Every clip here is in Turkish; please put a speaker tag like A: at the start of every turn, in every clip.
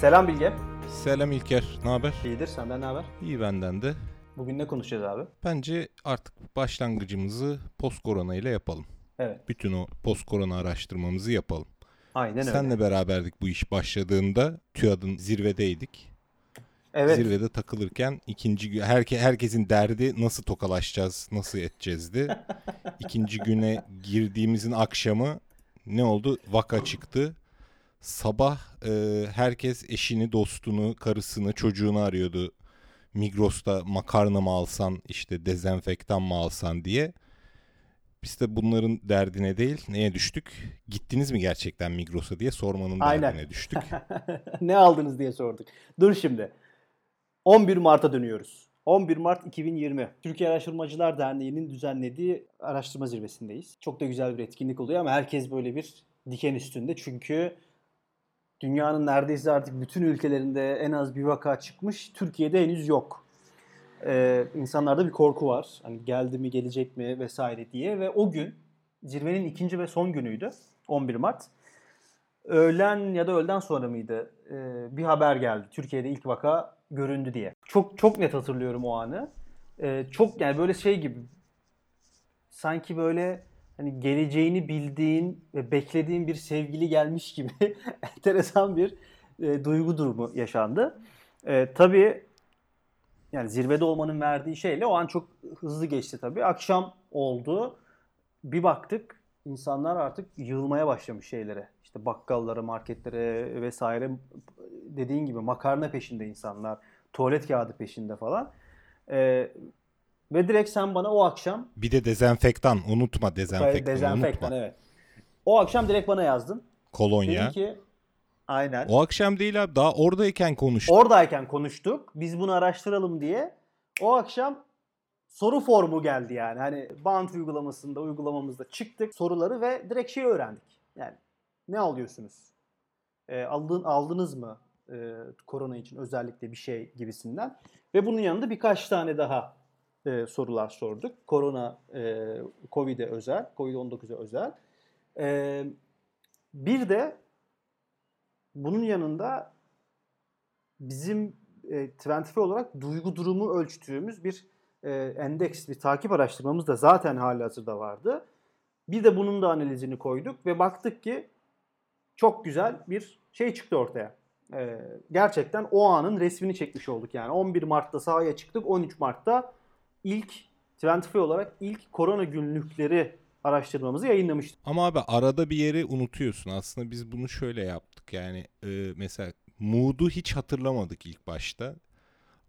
A: Selam Bilge.
B: Selam İlker, ne haber?
A: İyidir, senden ne haber?
B: İyi benden de.
A: Bugün ne konuşacağız abi?
B: Bence artık başlangıcımızı post korona ile yapalım.
A: Evet.
B: Bütün o post korona araştırmamızı yapalım.
A: Aynen öyle.
B: Senle beraberdik bu iş başladığında. TÜYAD'ın zirvedeydik.
A: Evet.
B: Zirvede takılırken ikinci gün herke, herkesin derdi nasıl tokalaşacağız, nasıl edeceğizdi. İkinci güne girdiğimizin akşamı ne oldu? Vaka çıktı. Sabah e, herkes eşini, dostunu, karısını, çocuğunu arıyordu. Migros'ta makarna mı alsan, işte dezenfektan mı alsan diye. Biz de bunların derdine değil, neye düştük? Gittiniz mi gerçekten Migros'a diye sormanın
A: Aynen.
B: derdine düştük.
A: ne aldınız diye sorduk. Dur şimdi. 11 Mart'a dönüyoruz. 11 Mart 2020. Türkiye Araştırmacılar Derneği'nin düzenlediği araştırma zirvesindeyiz. Çok da güzel bir etkinlik oluyor ama herkes böyle bir diken üstünde. Çünkü dünyanın neredeyse artık bütün ülkelerinde en az bir vaka çıkmış. Türkiye'de henüz yok. Ee, insanlarda bir korku var. Hani geldi mi gelecek mi vesaire diye ve o gün zirvenin ikinci ve son günüydü. 11 Mart. Öğlen ya da öğleden sonra mıydı? Ee, bir haber geldi. Türkiye'de ilk vaka göründü diye. Çok çok net hatırlıyorum o anı. Ee, çok yani böyle şey gibi sanki böyle hani geleceğini bildiğin ve beklediğin bir sevgili gelmiş gibi enteresan bir e, duygu durumu yaşandı. E, tabii yani zirvede olmanın verdiği şeyle o an çok hızlı geçti tabii. Akşam oldu. Bir baktık insanlar artık yığılmaya başlamış şeylere. İşte bakkallara, marketlere vesaire dediğin gibi makarna peşinde insanlar. Tuvalet kağıdı peşinde falan. Ee, ve direkt sen bana o akşam
B: Bir de dezenfektan unutma dezenfektan,
A: dezenfektan
B: unutma.
A: evet. O akşam direkt bana yazdın.
B: Kolonya.
A: Dedin ki aynen.
B: O akşam değil abi daha oradayken konuştuk.
A: Oradayken konuştuk. Biz bunu araştıralım diye. O akşam soru formu geldi yani. Hani Bant uygulamasında, uygulamamızda çıktık soruları ve direkt şey öğrendik. Yani ne alıyorsunuz? E, aldın, aldınız mı e, korona için özellikle bir şey gibisinden. Ve bunun yanında birkaç tane daha e, sorular sorduk. Korona, e, Covid'e özel, Covid-19'a özel. E, bir de bunun yanında bizim e, Twentify olarak duygu durumu ölçtüğümüz bir e, endeks, bir takip araştırmamız da zaten hali hazırda vardı. Bir de bunun da analizini koyduk ve baktık ki çok güzel bir şey çıktı ortaya. E, gerçekten o anın resmini çekmiş olduk yani. 11 Mart'ta sahaya çıktık, 13 Mart'ta ilk Twentify olarak ilk korona günlükleri araştırmamızı yayınlamıştık.
B: Ama abi arada bir yeri unutuyorsun. Aslında biz bunu şöyle yaptık. Yani e, mesela mood'u hiç hatırlamadık ilk başta.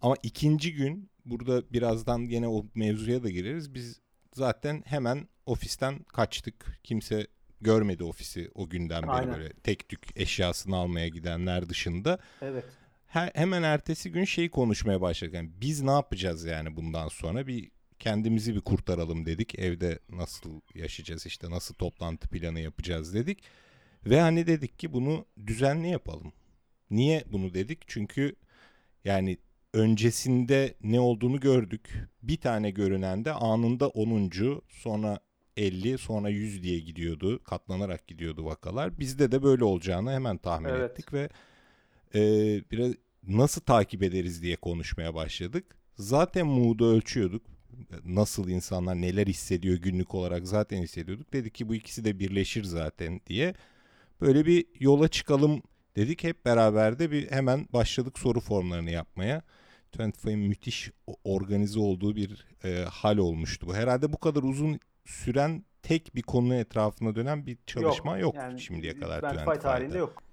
B: Ama ikinci gün burada birazdan yine o mevzuya da gireriz. Biz zaten hemen ofisten kaçtık. Kimse görmedi ofisi o günden beri
A: Aynen.
B: böyle tek tük eşyasını almaya gidenler dışında.
A: Evet.
B: He- hemen ertesi gün şeyi konuşmaya başladık. Yani biz ne yapacağız yani bundan sonra bir kendimizi bir kurtaralım dedik. Evde nasıl yaşayacağız işte nasıl toplantı planı yapacağız dedik. Ve hani dedik ki bunu düzenli yapalım. Niye bunu dedik? Çünkü yani öncesinde ne olduğunu gördük. Bir tane görünen de anında 10. sonra 50 sonra 100 diye gidiyordu. Katlanarak gidiyordu vakalar. Bizde de böyle olacağını hemen tahmin
A: Evet.
B: ettik ve e, biraz nasıl takip ederiz diye konuşmaya başladık. Zaten mood'u ölçüyorduk. Nasıl insanlar neler hissediyor günlük olarak zaten hissediyorduk. Dedik ki bu ikisi de birleşir zaten diye. Böyle bir yola çıkalım dedik. Hep beraber de bir hemen başladık soru formlarını yapmaya. 25'in müthiş organize olduğu bir e, hal olmuştu bu. Herhalde bu kadar uzun süren tek bir konu etrafında dönen bir çalışma yok,
A: yani
B: şimdiye kadar. 25'da.
A: tarihinde yok.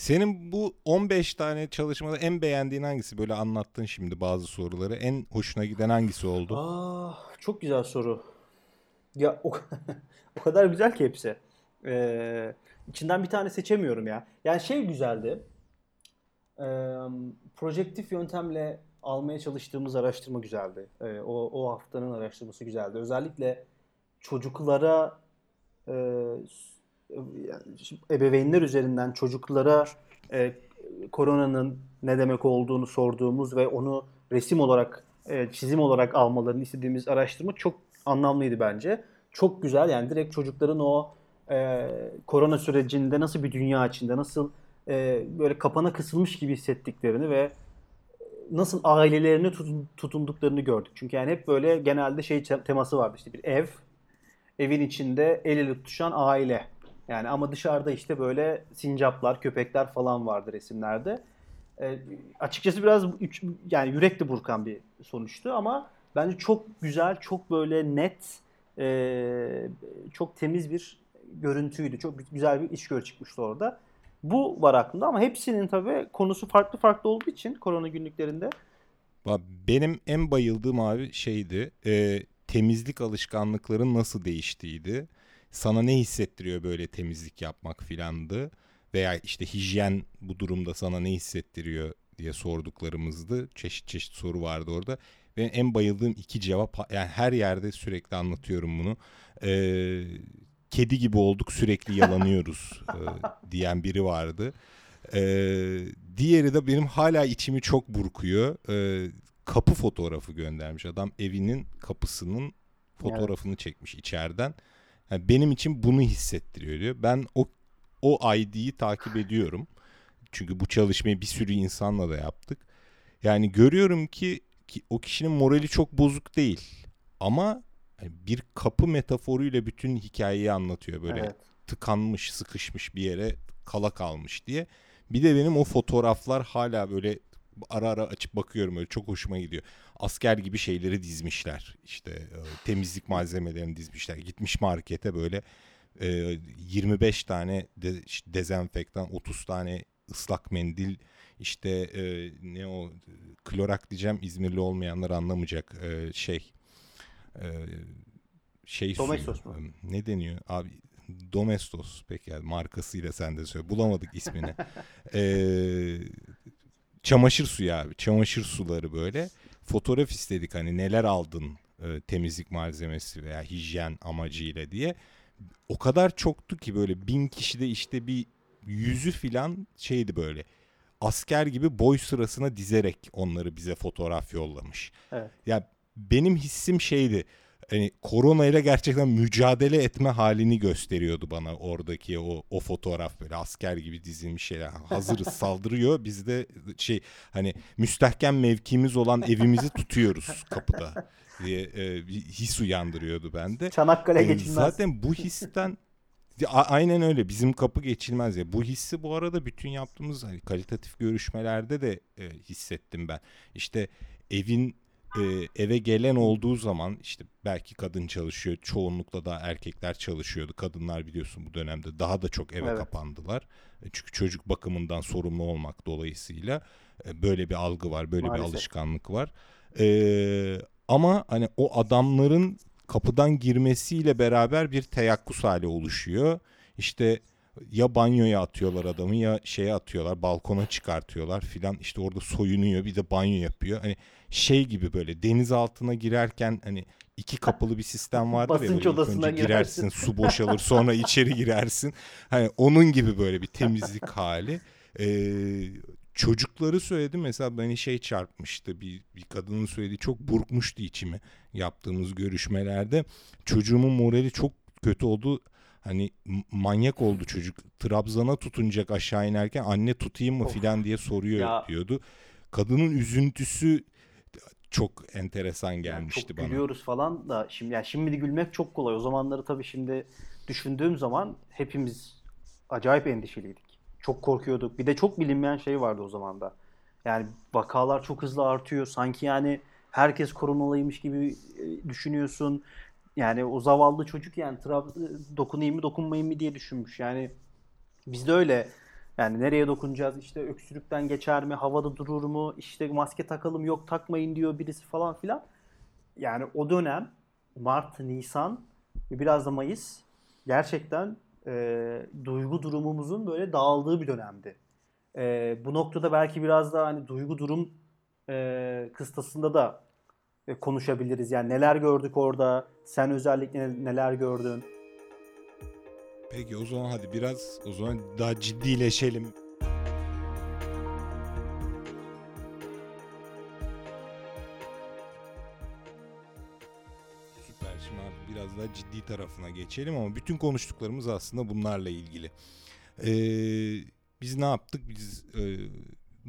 B: Senin bu 15 tane çalışmada en beğendiğin hangisi? Böyle anlattın şimdi bazı soruları. En hoşuna giden hangisi oldu?
A: Ah, çok güzel soru. Ya o, o kadar güzel ki hepsi. Ee, içinden bir tane seçemiyorum ya. Yani şey güzeldi. Ee, projektif yöntemle almaya çalıştığımız araştırma güzeldi. Ee, o, o haftanın araştırması güzeldi. Özellikle çocuklara e, ebeveynler üzerinden çocuklara e, koronanın ne demek olduğunu sorduğumuz ve onu resim olarak e, çizim olarak almalarını istediğimiz araştırma çok anlamlıydı bence. Çok güzel yani direkt çocukların o e, korona sürecinde nasıl bir dünya içinde nasıl e, böyle kapana kısılmış gibi hissettiklerini ve nasıl ailelerine tutun, tutunduklarını gördük. Çünkü yani hep böyle genelde şey teması vardı işte bir ev, evin içinde el ele tutuşan aile. Yani ama dışarıda işte böyle sincaplar, köpekler falan vardı resimlerde. E, açıkçası biraz yani yürekli burkan bir sonuçtu ama bence çok güzel, çok böyle net, e, çok temiz bir görüntüydü. Çok güzel bir iş gör çıkmıştı orada. Bu var aklımda ama hepsinin tabii konusu farklı farklı olduğu için korona günlüklerinde.
B: Benim en bayıldığım abi şeydi. E, temizlik alışkanlıkların nasıl değiştiğiydi. Sana ne hissettiriyor böyle temizlik yapmak filandı. Veya işte hijyen bu durumda sana ne hissettiriyor diye sorduklarımızdı. Çeşit çeşit soru vardı orada. Ve en bayıldığım iki cevap yani her yerde sürekli anlatıyorum bunu. Ee, kedi gibi olduk sürekli yalanıyoruz e, diyen biri vardı. E, diğeri de benim hala içimi çok burkuyor. E, kapı fotoğrafı göndermiş adam evinin kapısının fotoğrafını evet. çekmiş içeriden. Yani benim için bunu hissettiriyor diyor. Ben o o ID'yi takip ediyorum. Çünkü bu çalışmayı bir sürü insanla da yaptık. Yani görüyorum ki, ki o kişinin morali çok bozuk değil. Ama bir kapı metaforuyla bütün hikayeyi anlatıyor böyle evet. tıkanmış sıkışmış bir yere kala kalmış diye. Bir de benim o fotoğraflar hala böyle ara ara açıp bakıyorum öyle çok hoşuma gidiyor. Asker gibi şeyleri dizmişler. İşte e, temizlik malzemelerini dizmişler. Gitmiş markete böyle 25 e, tane de, işte dezenfektan, 30 tane ıslak mendil, işte e, ne o klorak diyeceğim İzmirli olmayanlar anlamayacak şey ee, şey
A: Domestos
B: suyu. mu? Ne deniyor? Abi Domestos peki yani markasıyla sen de söyle. Bulamadık ismini. ee, çamaşır suyu abi. Çamaşır suları böyle. Fotoğraf istedik hani neler aldın e, temizlik malzemesi veya hijyen amacıyla diye. O kadar çoktu ki böyle bin kişide işte bir yüzü filan şeydi böyle asker gibi boy sırasına dizerek onları bize fotoğraf yollamış. Evet. Ya benim hissim şeydi. Hani korona ile gerçekten mücadele etme halini gösteriyordu bana oradaki o o fotoğraf böyle asker gibi dizilmiş şeyler. Hazırız saldırıyor. Biz de şey hani müstehkem mevkimiz olan evimizi tutuyoruz kapıda diye e, bir his uyandırıyordu bende.
A: Çanakkale e, geçilmez.
B: Zaten bu histen Aynen öyle. Bizim kapı geçilmez ya. Bu hissi bu arada bütün yaptığımız hani kalitatif görüşmelerde de e, hissettim ben. İşte evin e, eve gelen olduğu zaman işte belki kadın çalışıyor çoğunlukla da erkekler çalışıyordu. Kadınlar biliyorsun bu dönemde daha da çok eve evet. kapandılar. E, çünkü çocuk bakımından sorumlu olmak dolayısıyla e, böyle bir algı var böyle Maalesef. bir alışkanlık var. E, ama hani o adamların kapıdan girmesiyle beraber bir teyakkuz hali oluşuyor. İşte ya banyoya atıyorlar adamı ya şeye atıyorlar balkona çıkartıyorlar filan. İşte orada soyunuyor bir de banyo yapıyor. Hani şey gibi böyle deniz altına girerken hani iki kapılı bir sistem vardır
A: Basınç ya böyle odasına
B: önce girersin. su boşalır sonra içeri girersin. Hani onun gibi böyle bir temizlik hali. Ee, çocukları söyledi mesela beni şey çarpmıştı bir, bir kadının söylediği çok burkmuştu içimi yaptığımız görüşmelerde. Çocuğumun morali çok kötü oldu. Hani manyak oldu çocuk. Trabzan'a tutunacak aşağı inerken anne tutayım mı? Filan diye soruyor ya. diyordu. Kadının üzüntüsü çok enteresan gelmişti yani çok
A: bana. Gülüyoruz falan da şimdi yani şimdi gülmek çok kolay. O zamanları tabii şimdi düşündüğüm zaman hepimiz acayip endişeliydik. Çok korkuyorduk. Bir de çok bilinmeyen şey vardı o zaman da. Yani vakalar çok hızlı artıyor. Sanki yani herkes koronalıymış gibi e, düşünüyorsun. Yani o zavallı çocuk yani Trab- dokunayım mı dokunmayayım mı diye düşünmüş. Yani biz de öyle yani nereye dokunacağız işte öksürükten geçer mi havada durur mu işte maske takalım yok takmayın diyor birisi falan filan. Yani o dönem Mart, Nisan ve biraz da Mayıs gerçekten e, duygu durumumuzun böyle dağıldığı bir dönemdi. E, bu noktada belki biraz da hani duygu durum e, kıstasında da e, konuşabiliriz. Yani neler gördük orada? Sen özellikle neler gördün?
B: Peki o zaman hadi biraz o zaman daha ciddileşelim. Süper şimdi abi biraz daha ciddi tarafına geçelim ama bütün konuştuklarımız aslında bunlarla ilgili. Ee, Biz ne yaptık? Biz e,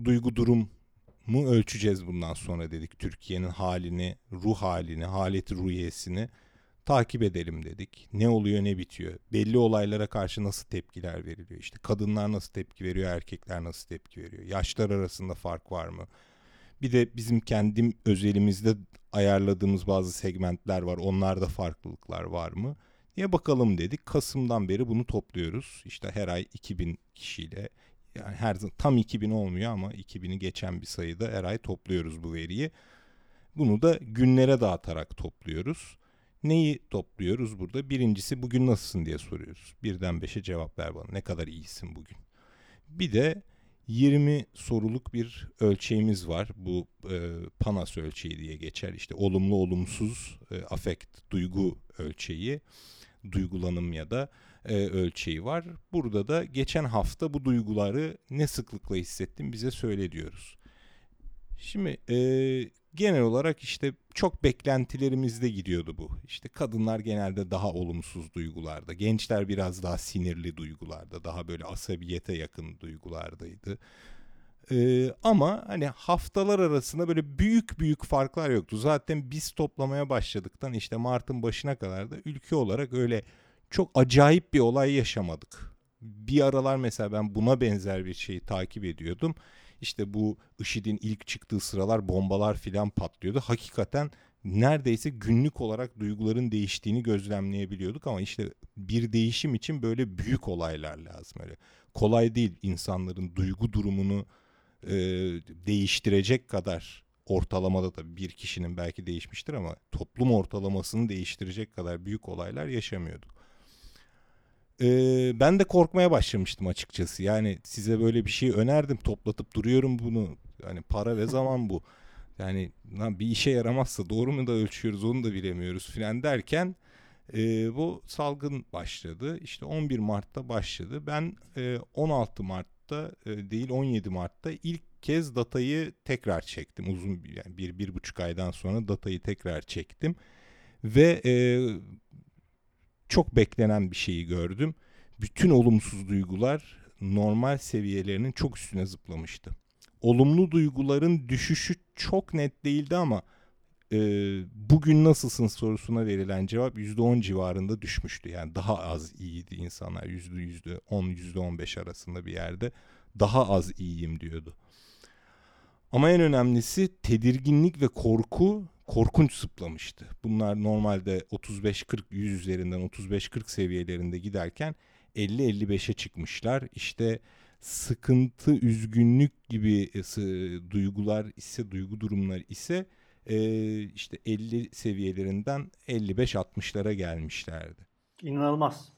B: duygu durum mu ölçeceğiz bundan sonra dedik. Türkiye'nin halini, ruh halini, haleti ruhiyesini takip edelim dedik. Ne oluyor ne bitiyor. Belli olaylara karşı nasıl tepkiler veriliyor. İşte kadınlar nasıl tepki veriyor, erkekler nasıl tepki veriyor. Yaşlar arasında fark var mı? Bir de bizim kendim özelimizde ayarladığımız bazı segmentler var. Onlarda farklılıklar var mı? diye bakalım dedik. Kasım'dan beri bunu topluyoruz. İşte her ay 2000 kişiyle yani her tam 2000 olmuyor ama 2000'i geçen bir sayıda her ay topluyoruz bu veriyi. Bunu da günlere dağıtarak topluyoruz. Neyi topluyoruz burada? Birincisi bugün nasılsın diye soruyoruz. Birden beşe cevap ver bana. Ne kadar iyisin bugün? Bir de 20 soruluk bir ölçeğimiz var. Bu e, PANAS ölçeği diye geçer. İşte olumlu olumsuz e, afekt, duygu ölçeği, duygulanım ya da e, ölçeği var. Burada da geçen hafta bu duyguları ne sıklıkla hissettim bize söyle diyoruz. Şimdi e, genel olarak işte çok beklentilerimizde gidiyordu bu. İşte kadınlar genelde daha olumsuz duygularda, gençler biraz daha sinirli duygularda, daha böyle asabiyete yakın duygulardaydı. Ee, ama hani haftalar arasında böyle büyük büyük farklar yoktu. Zaten biz toplamaya başladıktan işte Mart'ın başına kadar da ülke olarak öyle çok acayip bir olay yaşamadık. Bir aralar mesela ben buna benzer bir şeyi takip ediyordum. İşte bu IŞİD'in ilk çıktığı sıralar bombalar filan patlıyordu. Hakikaten neredeyse günlük olarak duyguların değiştiğini gözlemleyebiliyorduk ama işte bir değişim için böyle büyük olaylar lazım öyle. Kolay değil insanların duygu durumunu e, değiştirecek kadar ortalamada da bir kişinin belki değişmiştir ama toplum ortalamasını değiştirecek kadar büyük olaylar yaşamıyorduk. Ee, ben de korkmaya başlamıştım açıkçası. Yani size böyle bir şey önerdim. Toplatıp duruyorum bunu. Yani para ve zaman bu. Yani lan bir işe yaramazsa doğru mu da ölçüyoruz onu da bilemiyoruz filan derken e, bu salgın başladı. İşte 11 Mart'ta başladı. Ben e, 16 Mart'ta e, değil 17 Mart'ta ilk kez datayı tekrar çektim. Uzun yani bir, bir buçuk aydan sonra datayı tekrar çektim. Ve e, çok beklenen bir şeyi gördüm. Bütün olumsuz duygular normal seviyelerinin çok üstüne zıplamıştı. Olumlu duyguların düşüşü çok net değildi ama e, bugün nasılsın sorusuna verilen cevap %10 civarında düşmüştü. Yani daha az iyiydi insanlar %10, %15 arasında bir yerde daha az iyiyim diyordu. Ama en önemlisi tedirginlik ve korku korkunç zıplamıştı. Bunlar normalde 35-40 100 üzerinden 35-40 seviyelerinde giderken 50-55'e çıkmışlar. İşte sıkıntı, üzgünlük gibi e, duygular ise, duygu durumlar ise e, işte 50 seviyelerinden 55-60'lara gelmişlerdi.
A: İnanılmaz.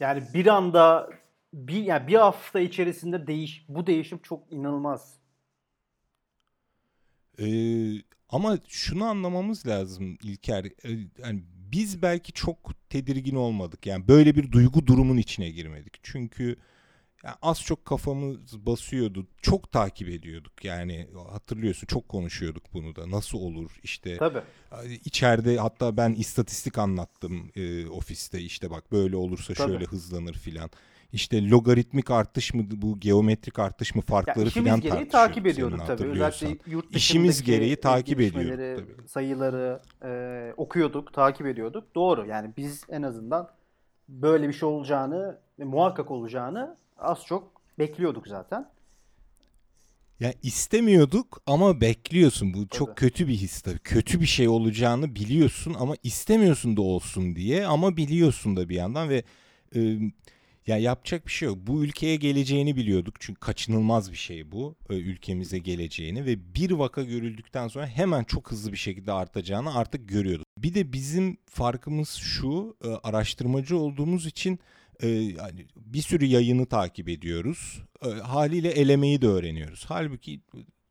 A: Yani bir anda bir yani bir hafta içerisinde değiş bu değişim çok inanılmaz.
B: Ee, ama şunu anlamamız lazım İlker. Ee, yani biz belki çok tedirgin olmadık. Yani böyle bir duygu durumun içine girmedik. Çünkü yani az çok kafamız basıyordu. Çok takip ediyorduk. Yani hatırlıyorsun çok konuşuyorduk bunu da. Nasıl olur işte.
A: Tabii.
B: İçeride hatta ben istatistik anlattım e, ofiste. İşte bak böyle olursa
A: Tabii.
B: şöyle hızlanır filan işte logaritmik artış mı bu geometrik artış mı farkları filan
A: gereği takip ediyorduk tabii. Özellikle yurt
B: İşimiz gereği takip ediyorduk tabii.
A: Sayıları e, okuyorduk, takip ediyorduk. Doğru yani biz en azından böyle bir şey olacağını, muhakkak olacağını az çok bekliyorduk zaten.
B: Ya istemiyorduk ama bekliyorsun. Bu tabii. çok kötü bir his tabii. Kötü bir şey olacağını biliyorsun ama istemiyorsun da olsun diye ama biliyorsun da bir yandan ve e, ya yapacak bir şey yok. Bu ülkeye geleceğini biliyorduk. Çünkü kaçınılmaz bir şey bu. E, ülkemize geleceğini ve bir vaka görüldükten sonra hemen çok hızlı bir şekilde artacağını artık görüyorduk. Bir de bizim farkımız şu. E, araştırmacı olduğumuz için e, yani bir sürü yayını takip ediyoruz. Haliyle elemeyi de öğreniyoruz. Halbuki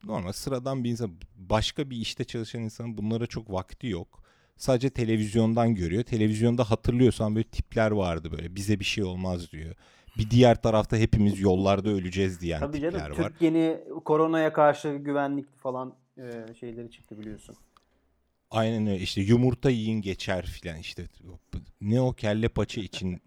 B: normal sıradan bir insan başka bir işte çalışan insanın bunlara çok vakti yok sadece televizyondan görüyor. Televizyonda hatırlıyorsan böyle tipler vardı böyle bize bir şey olmaz diyor. Bir diğer tarafta hepimiz yollarda öleceğiz diyen
A: Tabii
B: tipler
A: canım,
B: var.
A: Türk yeni koronaya karşı güvenlik falan e, şeyleri çıktı biliyorsun.
B: Aynen öyle işte yumurta yiyin geçer filan işte ne o kelle paça için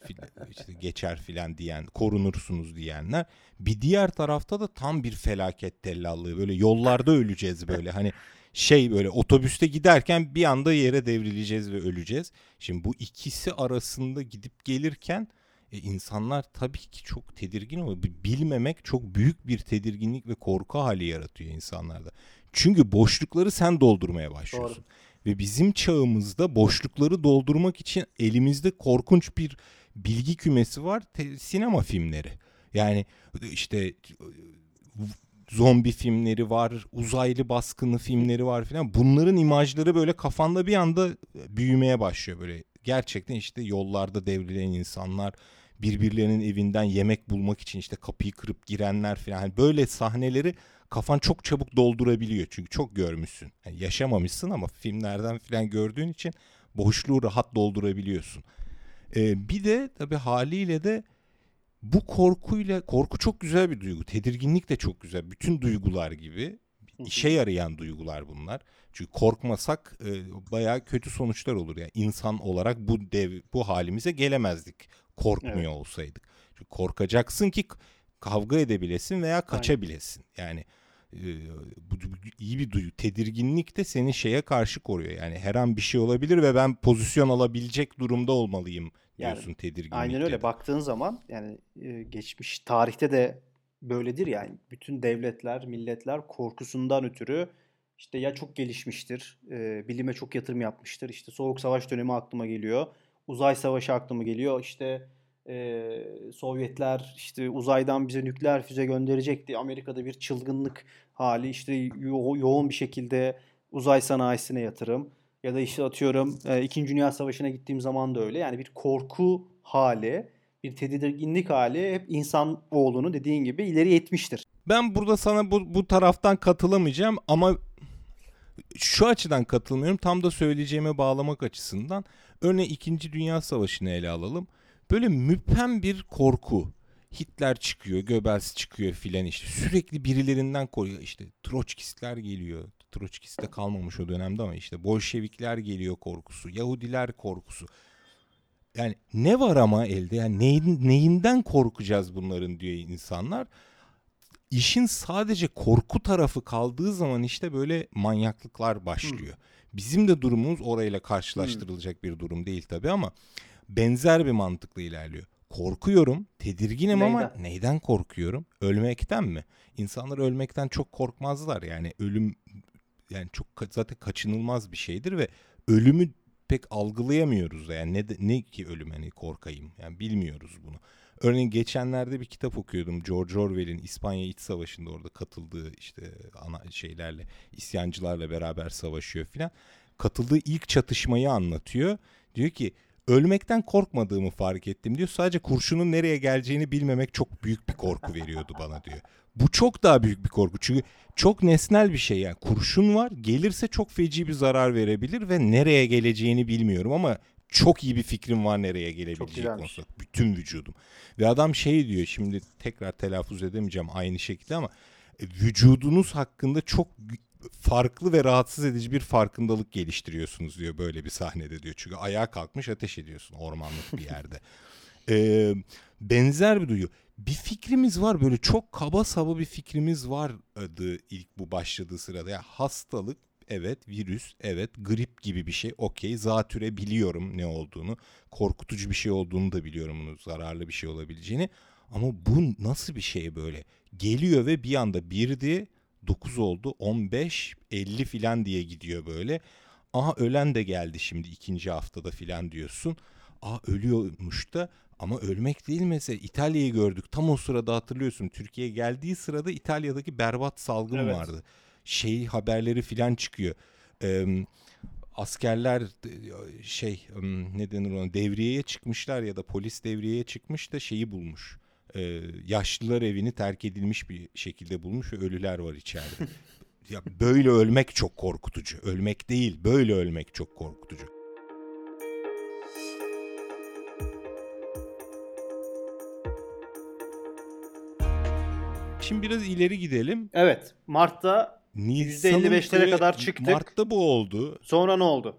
B: işte geçer filan diyen korunursunuz diyenler. Bir diğer tarafta da tam bir felaket tellallığı böyle yollarda öleceğiz böyle hani şey böyle otobüste giderken bir anda yere devrileceğiz ve öleceğiz. Şimdi bu ikisi arasında gidip gelirken e, insanlar tabii ki çok tedirgin oluyor. Bilmemek çok büyük bir tedirginlik ve korku hali yaratıyor insanlarda. Çünkü boşlukları sen doldurmaya başlıyorsun. Doğru. Ve bizim çağımızda boşlukları doldurmak için elimizde korkunç bir bilgi kümesi var. Te- sinema filmleri. Yani işte zombi filmleri var, uzaylı baskını filmleri var filan. Bunların imajları böyle kafanda bir anda büyümeye başlıyor böyle. Gerçekten işte yollarda devrilen insanlar, birbirlerinin evinden yemek bulmak için işte kapıyı kırıp girenler falan. Yani böyle sahneleri kafan çok çabuk doldurabiliyor. Çünkü çok görmüşsün. Yani yaşamamışsın ama filmlerden falan gördüğün için boşluğu rahat doldurabiliyorsun. Ee, bir de tabii haliyle de bu korkuyla korku çok güzel bir duygu. Tedirginlik de çok güzel. Bütün duygular gibi işe yarayan duygular bunlar. Çünkü korkmasak e, bayağı kötü sonuçlar olur. Yani insan olarak bu dev bu halimize gelemezdik korkmuyor evet. olsaydık. Çünkü korkacaksın ki kavga edebilesin veya kaçabilesin. Yani bu iyi bir duyu. Tedirginlik de seni şeye karşı koruyor. Yani her an bir şey olabilir ve ben pozisyon alabilecek durumda olmalıyım diyorsun yani, tedirginlikte.
A: Aynen öyle. Baktığın zaman yani e, geçmiş tarihte de böyledir yani. Bütün devletler, milletler korkusundan ötürü işte ya çok gelişmiştir, e, bilime çok yatırım yapmıştır. İşte Soğuk Savaş dönemi aklıma geliyor. Uzay Savaşı aklıma geliyor. İşte e, Sovyetler işte uzaydan bize nükleer füze gönderecekti. Amerika'da bir çılgınlık hali işte yo- yoğun bir şekilde uzay sanayisine yatırım ya da işte atıyorum e, İkinci Dünya Savaşı'na gittiğim zaman da öyle. Yani bir korku hali, bir tedirginlik hali hep insan oğlunu dediğin gibi ileri etmiştir.
B: Ben burada sana bu, bu taraftan katılamayacağım ama şu açıdan katılmıyorum. Tam da söyleyeceğime bağlamak açısından. Örneğin İkinci Dünya Savaşı'nı ele alalım. Böyle müphem bir korku. Hitler çıkıyor, Göbels çıkıyor filan işte. Sürekli birilerinden koruyor. İşte Troçkistler geliyor. Troçkist de kalmamış o dönemde ama işte Bolşevikler geliyor korkusu. Yahudiler korkusu. Yani ne var ama elde? Yani neyin, neyinden korkacağız bunların diyor insanlar. İşin sadece korku tarafı kaldığı zaman işte böyle manyaklıklar başlıyor. Hmm. Bizim de durumumuz orayla karşılaştırılacak hmm. bir durum değil tabii ama benzer bir mantıkla ilerliyor. Korkuyorum, tedirginim neyden? ama neyden korkuyorum? Ölmekten mi? İnsanlar ölmekten çok korkmazlar. Yani ölüm yani çok zaten kaçınılmaz bir şeydir ve ölümü pek algılayamıyoruz da yani ne ne ki ölüm hani korkayım yani bilmiyoruz bunu. Örneğin geçenlerde bir kitap okuyordum. George Orwell'in İspanya İç Savaşı'nda orada katıldığı işte ana şeylerle, isyancılarla beraber savaşıyor filan. Katıldığı ilk çatışmayı anlatıyor. Diyor ki ölmekten korkmadığımı fark ettim diyor. Sadece kurşunun nereye geleceğini bilmemek çok büyük bir korku veriyordu bana diyor. Bu çok daha büyük bir korku. Çünkü çok nesnel bir şey yani. Kurşun var. Gelirse çok feci bir zarar verebilir ve nereye geleceğini bilmiyorum ama çok iyi bir fikrim var nereye gelebilecek konusunda. Bütün vücudum. Ve adam şey diyor şimdi tekrar telaffuz edemeyeceğim aynı şekilde ama e, vücudunuz hakkında çok farklı ve rahatsız edici bir farkındalık geliştiriyorsunuz diyor böyle bir sahnede diyor. Çünkü ayağa kalkmış ateş ediyorsun ormanlık bir yerde. ee, benzer bir duyu. Bir fikrimiz var böyle çok kaba saba bir fikrimiz vardı ilk bu başladığı sırada. Ya yani hastalık evet virüs evet grip gibi bir şey okey zatüre biliyorum ne olduğunu korkutucu bir şey olduğunu da biliyorum bunu zararlı bir şey olabileceğini ama bu nasıl bir şey böyle geliyor ve bir anda birdi 9 oldu 15 50 filan diye gidiyor böyle. Aha ölen de geldi şimdi ikinci haftada filan diyorsun. Aa ölüyormuş da ama ölmek değil mesela İtalya'yı gördük. Tam o sırada hatırlıyorsun Türkiye geldiği sırada İtalya'daki berbat salgın evet. vardı. Şey haberleri filan çıkıyor. Ee, askerler şey ne denir ona devriyeye çıkmışlar ya da polis devriyeye çıkmış da şeyi bulmuş e, yaşlılar evini terk edilmiş bir şekilde bulmuş ve ölüler var içeride. ya böyle ölmek çok korkutucu. Ölmek değil, böyle ölmek çok korkutucu. Şimdi biraz ileri gidelim.
A: Evet. Mart'ta
B: Nisan'ın
A: %55'lere
B: böyle
A: kadar çıktık.
B: Mart'ta bu oldu.
A: Sonra ne oldu?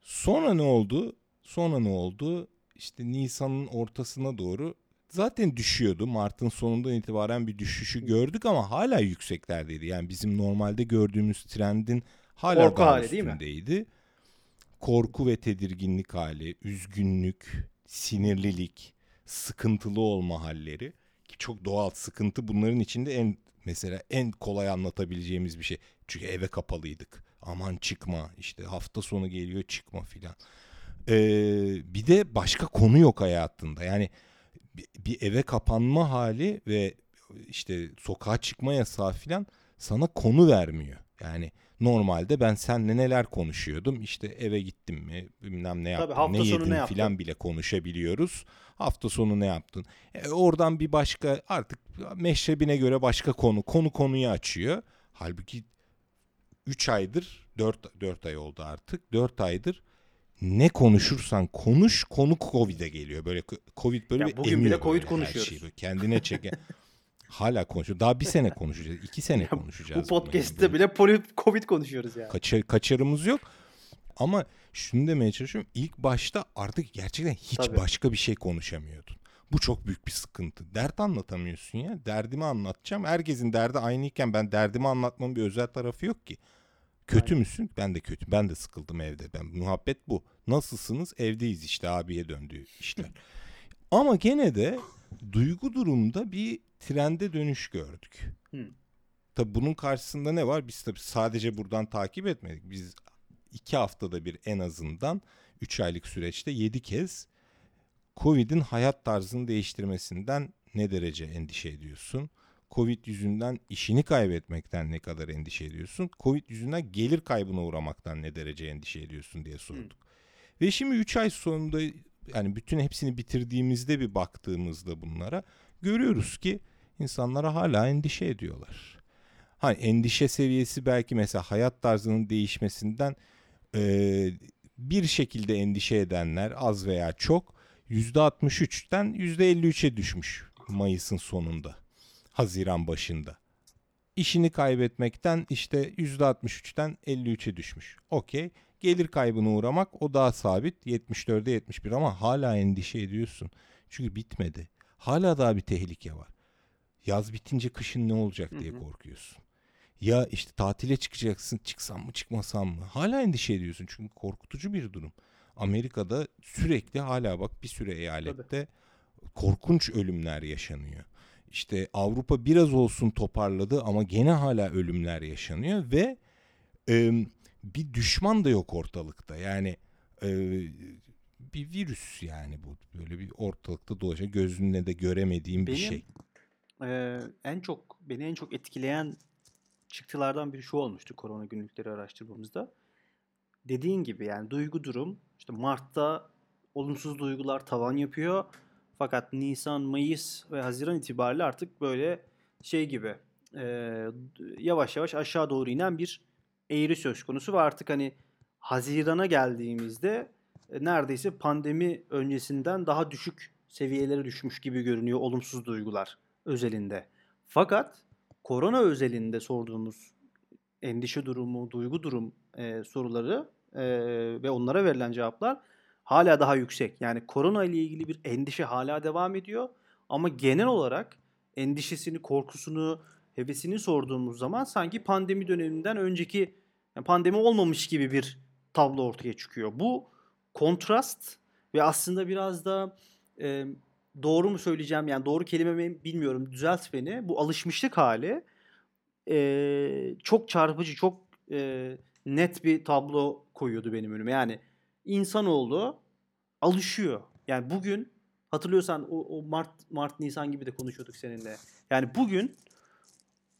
B: Sonra ne oldu? Sonra ne oldu? İşte Nisan'ın ortasına doğru zaten düşüyordu. Mart'ın sonundan itibaren bir düşüşü gördük ama hala yükseklerdeydi. Yani bizim normalde gördüğümüz trendin hala
A: Korku
B: daha
A: hali değil mi?
B: üstündeydi. Korku ve tedirginlik hali, üzgünlük, sinirlilik, sıkıntılı olma halleri ki çok doğal sıkıntı bunların içinde en mesela en kolay anlatabileceğimiz bir şey. Çünkü eve kapalıydık. Aman çıkma işte hafta sonu geliyor çıkma filan. Ee, bir de başka konu yok hayatında. Yani bir, bir eve kapanma hali ve işte sokağa çıkma yasağı filan sana konu vermiyor. Yani normalde ben seninle neler konuşuyordum işte eve gittim mi bilmem ne yaptım
A: hafta
B: ne yedin
A: ne
B: filan bile konuşabiliyoruz. Hafta sonu ne yaptın? E, oradan bir başka artık meşrebine göre başka konu konu konuyu açıyor. Halbuki 3 aydır 4 4 ay oldu artık. 4 aydır ne konuşursan konuş konu Covid'e geliyor. Böyle Covid böyle
A: Ya bugün bile Covid konuşuyoruz.
B: şeyi böyle kendine çeken. Hala konuşuyor. Daha bir sene konuşacağız. iki sene konuşacağız.
A: Bu podcast'te
B: yani.
A: bile poli- Covid konuşuyoruz yani.
B: Kaçar, kaçarımız yok. Ama şunu demeye çalışıyorum. İlk başta artık gerçekten hiç
A: Tabii.
B: başka bir şey konuşamıyordun. Bu çok büyük bir sıkıntı. Dert anlatamıyorsun ya. Derdimi anlatacağım. Herkesin derdi aynıyken ben derdimi anlatmamın bir özel tarafı yok ki. Kötü
A: Aynen.
B: müsün? Ben de kötü. Ben de sıkıldım evde. Ben muhabbet bu. Nasılsınız? Evdeyiz işte abiye döndü işler. Ama gene de duygu durumda bir trende dönüş gördük.
A: Hı.
B: Tabi bunun karşısında ne var? Biz tabii sadece buradan takip etmedik. Biz iki haftada bir en azından 3 aylık süreçte 7 kez Covid'in hayat tarzını değiştirmesinden ne derece endişe ediyorsun? Covid yüzünden işini kaybetmekten ne kadar endişe ediyorsun? Covid yüzünden gelir kaybına uğramaktan ne derece endişe ediyorsun diye sorduk. Ve şimdi 3 ay sonunda yani bütün hepsini bitirdiğimizde bir baktığımızda bunlara görüyoruz ki insanlara hala endişe ediyorlar. Hani endişe seviyesi belki mesela hayat tarzının değişmesinden eee, bir şekilde endişe edenler az veya çok %63'ten %53'e düşmüş Mayıs'ın sonunda. Haziran başında. İşini kaybetmekten işte %63'ten 53'e düşmüş. Okey. Gelir kaybına uğramak o daha sabit 74'e 71 ama hala endişe ediyorsun. Çünkü bitmedi. Hala daha bir tehlike var. Yaz bitince kışın ne olacak diye korkuyorsun. Ya işte tatile çıkacaksın çıksam mı çıkmasam mı? Hala endişe ediyorsun çünkü korkutucu bir durum. Amerika'da sürekli hala bak bir süre eyalette korkunç ölümler yaşanıyor. İşte Avrupa biraz olsun toparladı ama gene hala ölümler yaşanıyor ve e, bir düşman da yok ortalıkta. Yani e, bir virüs yani bu böyle bir ortalıkta dolaşan gözünle de göremediğim bir şey.
A: Ee, en çok beni en çok etkileyen çıktılardan biri şu olmuştu korona günlükleri araştırmamızda. Dediğin gibi yani duygu durum işte Mart'ta olumsuz duygular tavan yapıyor. Fakat Nisan, Mayıs ve Haziran itibariyle artık böyle şey gibi e, yavaş yavaş aşağı doğru inen bir eğri söz konusu ve artık hani Haziran'a geldiğimizde e, neredeyse pandemi öncesinden daha düşük seviyelere düşmüş gibi görünüyor olumsuz duygular özelinde. Fakat korona özelinde sorduğumuz endişe durumu, duygu durum e, soruları e, ve onlara verilen cevaplar hala daha yüksek. Yani korona ile ilgili bir endişe hala devam ediyor ama genel olarak endişesini, korkusunu, hevesini sorduğumuz zaman sanki pandemi döneminden önceki yani pandemi olmamış gibi bir tablo ortaya çıkıyor. Bu kontrast ve aslında biraz da e, doğru mu söyleyeceğim yani doğru kelime mi bilmiyorum düzelt beni. Bu alışmışlık hali e, çok çarpıcı, çok e, net bir tablo koyuyordu benim önüme. Yani insanoğlu alışıyor. Yani bugün hatırlıyorsan o, o Mart Mart Nisan gibi de konuşuyorduk seninle. Yani bugün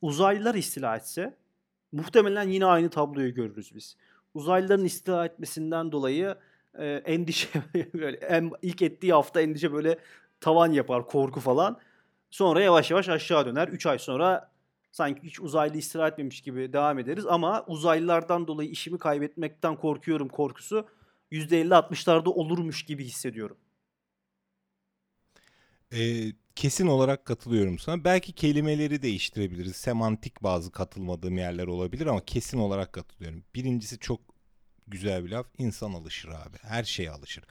A: uzaylılar istila etse muhtemelen yine aynı tabloyu görürüz biz. Uzaylıların istila etmesinden dolayı e, endişe böyle en, ilk ettiği hafta endişe böyle tavan yapar korku falan. Sonra yavaş yavaş aşağı döner. 3 ay sonra sanki hiç uzaylı istila etmemiş gibi devam ederiz ama uzaylılardan dolayı işimi kaybetmekten korkuyorum korkusu %50-60'larda olurmuş gibi hissediyorum.
B: Ee, kesin olarak katılıyorum sana. Belki kelimeleri değiştirebiliriz. Semantik bazı katılmadığım yerler olabilir ama kesin olarak katılıyorum. Birincisi çok güzel bir laf. İnsan alışır abi. Her şeye alışır.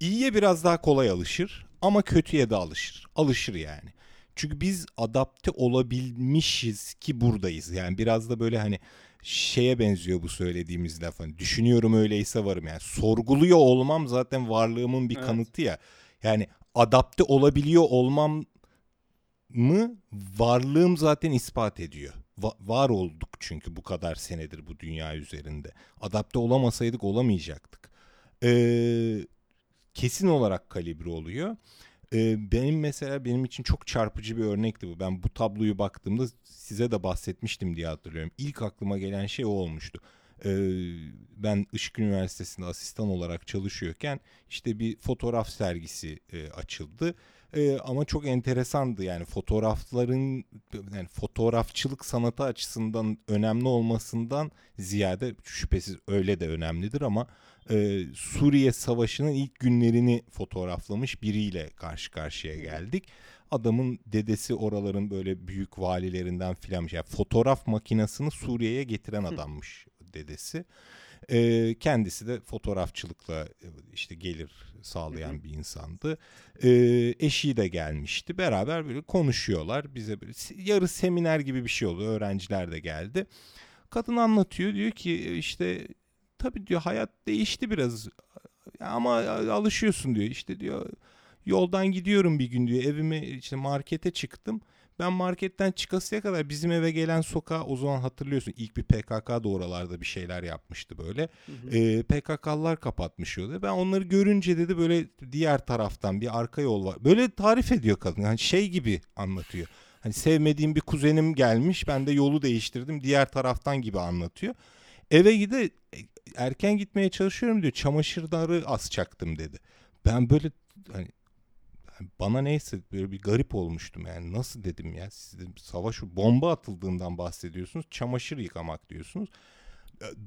B: İyiye biraz daha kolay alışır ama kötüye de alışır. Alışır yani. Çünkü biz adapte olabilmişiz ki buradayız. Yani biraz da böyle hani şeye benziyor bu söylediğimiz laf. Hani düşünüyorum öyleyse varım yani. Sorguluyor olmam zaten varlığımın bir
A: Evet.
B: kanıtı ya. Yani adapte olabiliyor olmam mı varlığım zaten ispat ediyor. Va- var olduk çünkü bu kadar senedir bu dünya üzerinde. Adapte olamasaydık olamayacaktık. Ee, kesin olarak kalibre oluyor. Benim mesela benim için çok çarpıcı bir örnekti bu. Ben bu tabloyu baktığımda size de bahsetmiştim diye hatırlıyorum. İlk aklıma gelen şey o olmuştu. Ee, ben Işık Üniversitesi'nde asistan olarak çalışıyorken işte bir fotoğraf sergisi e, açıldı. E, ama çok enteresandı yani fotoğrafların yani fotoğrafçılık sanatı açısından önemli olmasından ziyade şüphesiz öyle de önemlidir ama e, Suriye Savaşı'nın ilk günlerini fotoğraflamış biriyle karşı karşıya geldik. Adamın dedesi oraların böyle büyük valilerinden filan yani fotoğraf makinesini Suriye'ye getiren adammış dedesi. E, kendisi de fotoğrafçılıkla e, işte gelir sağlayan bir insandı. E, eşi de gelmişti. Beraber böyle konuşuyorlar. Bize böyle yarı seminer gibi bir şey oldu. Öğrenciler de geldi. Kadın anlatıyor diyor ki işte tabii diyor hayat değişti biraz ama alışıyorsun diyor. İşte diyor yoldan gidiyorum bir gün diyor evime işte markete çıktım. Ben marketten çıkasıya kadar bizim eve gelen sokağa o zaman hatırlıyorsun ilk bir PKK da oralarda bir şeyler yapmıştı böyle. Ee, PKK'lılar kapatmış yolu. Ben onları görünce dedi böyle diğer taraftan bir arka yol var. Böyle tarif ediyor kadın. Hani şey gibi anlatıyor. Hani sevmediğim bir kuzenim gelmiş ben de yolu değiştirdim diğer taraftan gibi anlatıyor. Eve gide erken gitmeye çalışıyorum diyor. Çamaşırları asacaktım dedi. Ben böyle hani bana neyse böyle bir garip olmuştum yani nasıl dedim ya siz dedim, savaş bomba atıldığından bahsediyorsunuz çamaşır yıkamak diyorsunuz